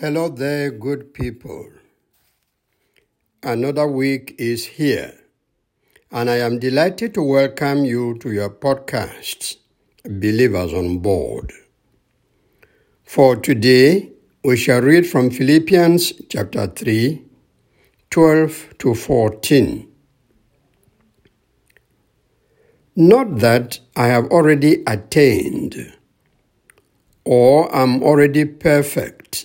Hello there, good people. Another week is here, and I am delighted to welcome you to your podcast, Believers on Board. For today, we shall read from Philippians chapter 3, 12 to 14. Not that I have already attained or am already perfect,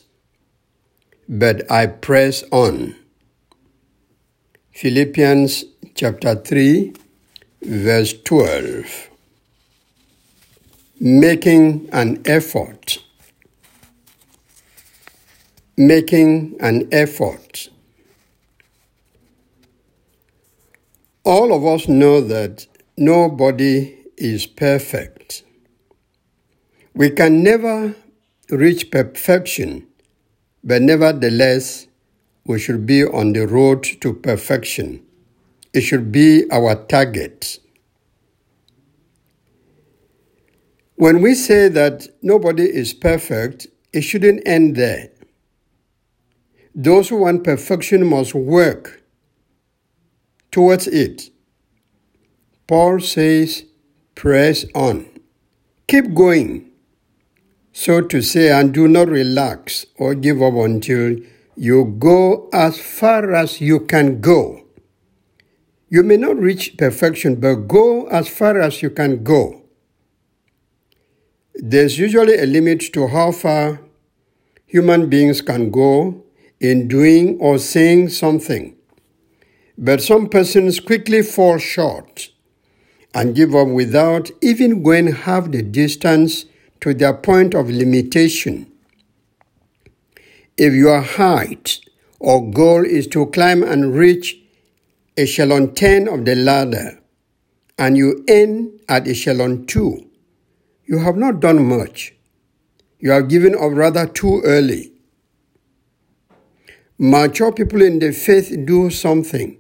but I press on. Philippians chapter 3, verse 12. Making an effort. Making an effort. All of us know that nobody is perfect. We can never reach perfection, but nevertheless, we should be on the road to perfection. It should be our target. When we say that nobody is perfect, it shouldn't end there. Those who want perfection must work towards it. Paul says, press on. Keep going so to say, and do not relax or give up until you go as far as you can go. You may not reach perfection, but go as far as you can go. There's usually a limit to how far human beings can go in doing or saying something. But some persons quickly fall short and give up without even going half the distance to their point of limitation. If your height or goal is to climb and reach echelon 10 of the ladder, and you end at echelon 2, you have not done much. You have given up rather too early. Mature people in the faith do something.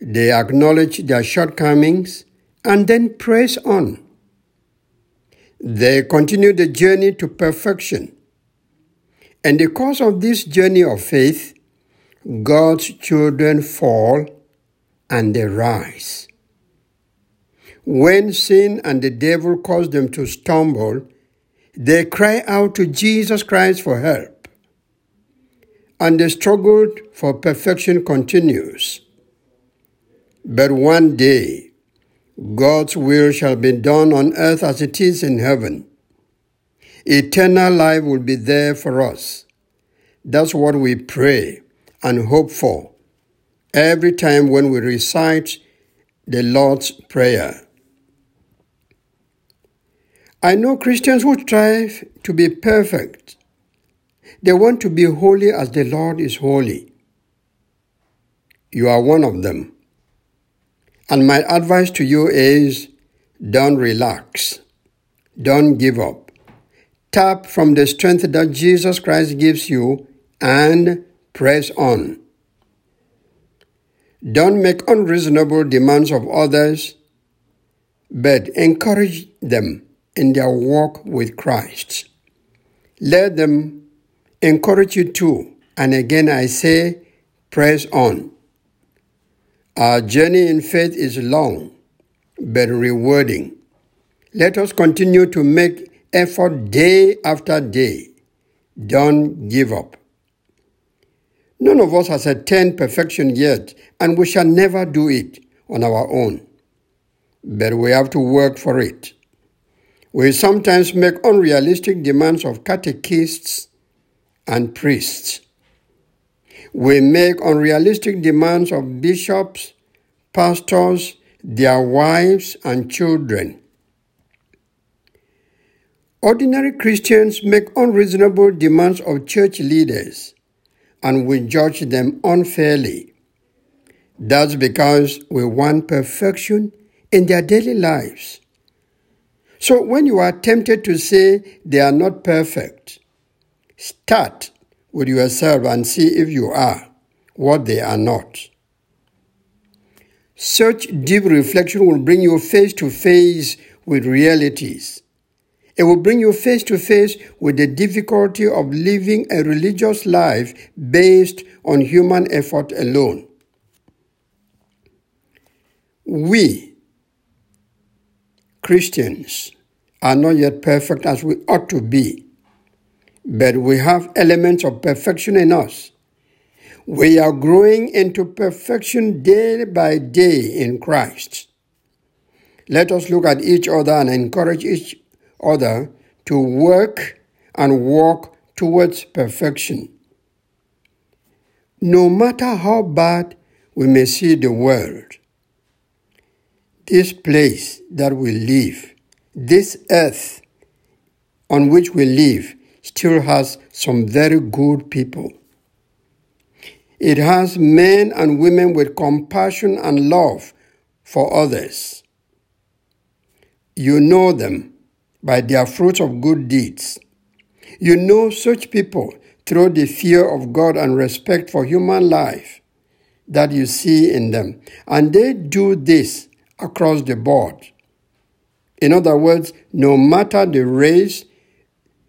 They acknowledge their shortcomings and then press on. They continue the journey to perfection. And the course of this journey of faith, God's children fall and they rise. When sin and the devil cause them to stumble, they cry out to Jesus Christ for help. And the struggle for perfection continues. But one day, God's will shall be done on earth as it is in heaven. Eternal life will be there for us. That's what we pray and hope for every time when we recite the Lord's Prayer. I know Christians who strive to be perfect. They want to be holy as the Lord is holy. You are one of them. And my advice to you is don't relax. Don't give up. Tap from the strength that Jesus Christ gives you and press on. Don't make unreasonable demands of others, but encourage them in their walk with Christ. Let them encourage you too. And again, I say, press on. Our journey in faith is long but rewarding. Let us continue to make effort day after day. Don't give up. None of us has attained perfection yet, and we shall never do it on our own. But we have to work for it. We sometimes make unrealistic demands of catechists and priests. We make unrealistic demands of bishops, pastors, their wives, and children. Ordinary Christians make unreasonable demands of church leaders, and we judge them unfairly. That's because we want perfection in their daily lives. So when you are tempted to say they are not perfect, start with yourself and see if you are what they are not. Such deep reflection will bring you face to face with realities. It will bring you face to face with the difficulty of living a religious life based on human effort alone. We, Christians, are not yet perfect as we ought to be, but we have elements of perfection in us. We are growing into perfection day by day in Christ. Let us look at each other and encourage each other to work and walk towards perfection. No matter how bad we may see the world, this place that we live, this earth on which we live, still has some very good people. It has men and women with compassion and love for others. You know them by their fruits of good deeds. You know such people through the fear of God and respect for human life that you see in them. And they do this across the board. In other words, no matter the race,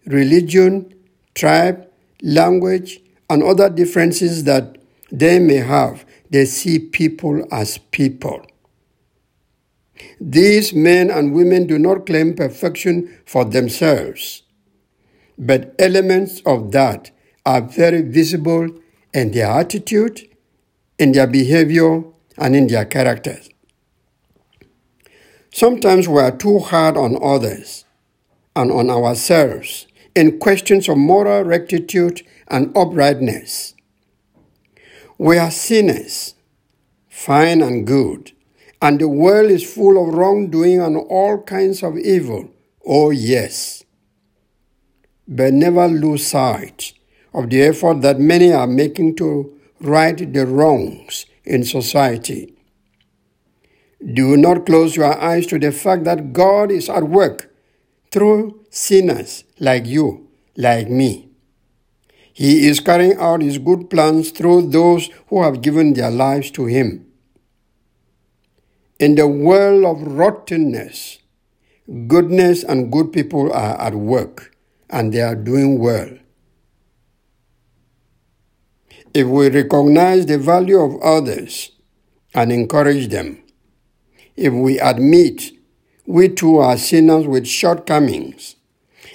religion, tribe, language, and other differences that they may have, they see people as people. These men and women do not claim perfection for themselves, but elements of that are very visible in their attitude, in their behavior, and in their characters. Sometimes we are too hard on others and on ourselves in questions of moral rectitude and uprightness. We are sinners, fine and good, and the world is full of wrongdoing and all kinds of evil. Oh, yes. But never lose sight of the effort that many are making to right the wrongs in society. Do not close your eyes to the fact that God is at work through sinners like you, like me. He is carrying out his good plans through those who have given their lives to him. In the world of rottenness, goodness and good people are at work and they are doing well. If we recognize the value of others and encourage them, if we admit we too are sinners with shortcomings,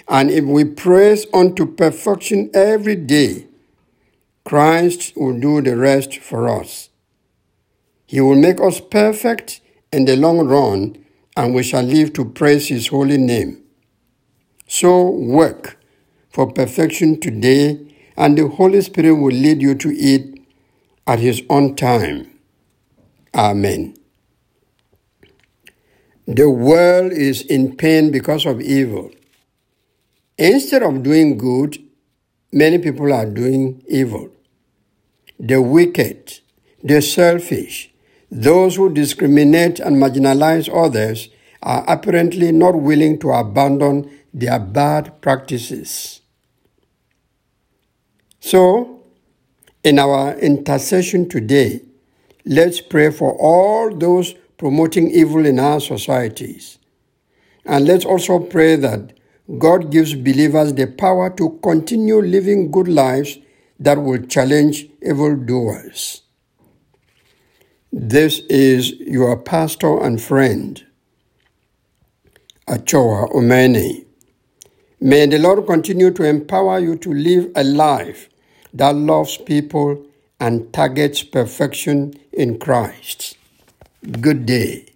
and if we press on to perfection every day, Christ will do the rest for us. He will make us perfect in the long run, and we shall live to praise His holy name. So work for perfection today, and the Holy Spirit will lead you to it at His own time. Amen. The world is in pain because of evil. Instead of doing good, many people are doing evil. The wicked, the selfish, those who discriminate and marginalize others are apparently not willing to abandon their bad practices. So, in our intercession today, let's pray for all those promoting evil in our societies. And let's also pray that God gives believers the power to continue living good lives that will challenge evildoers. This is your pastor and friend, Achoa Omeni. May the Lord continue to empower you to live a life that loves people and targets perfection in Christ. Good day.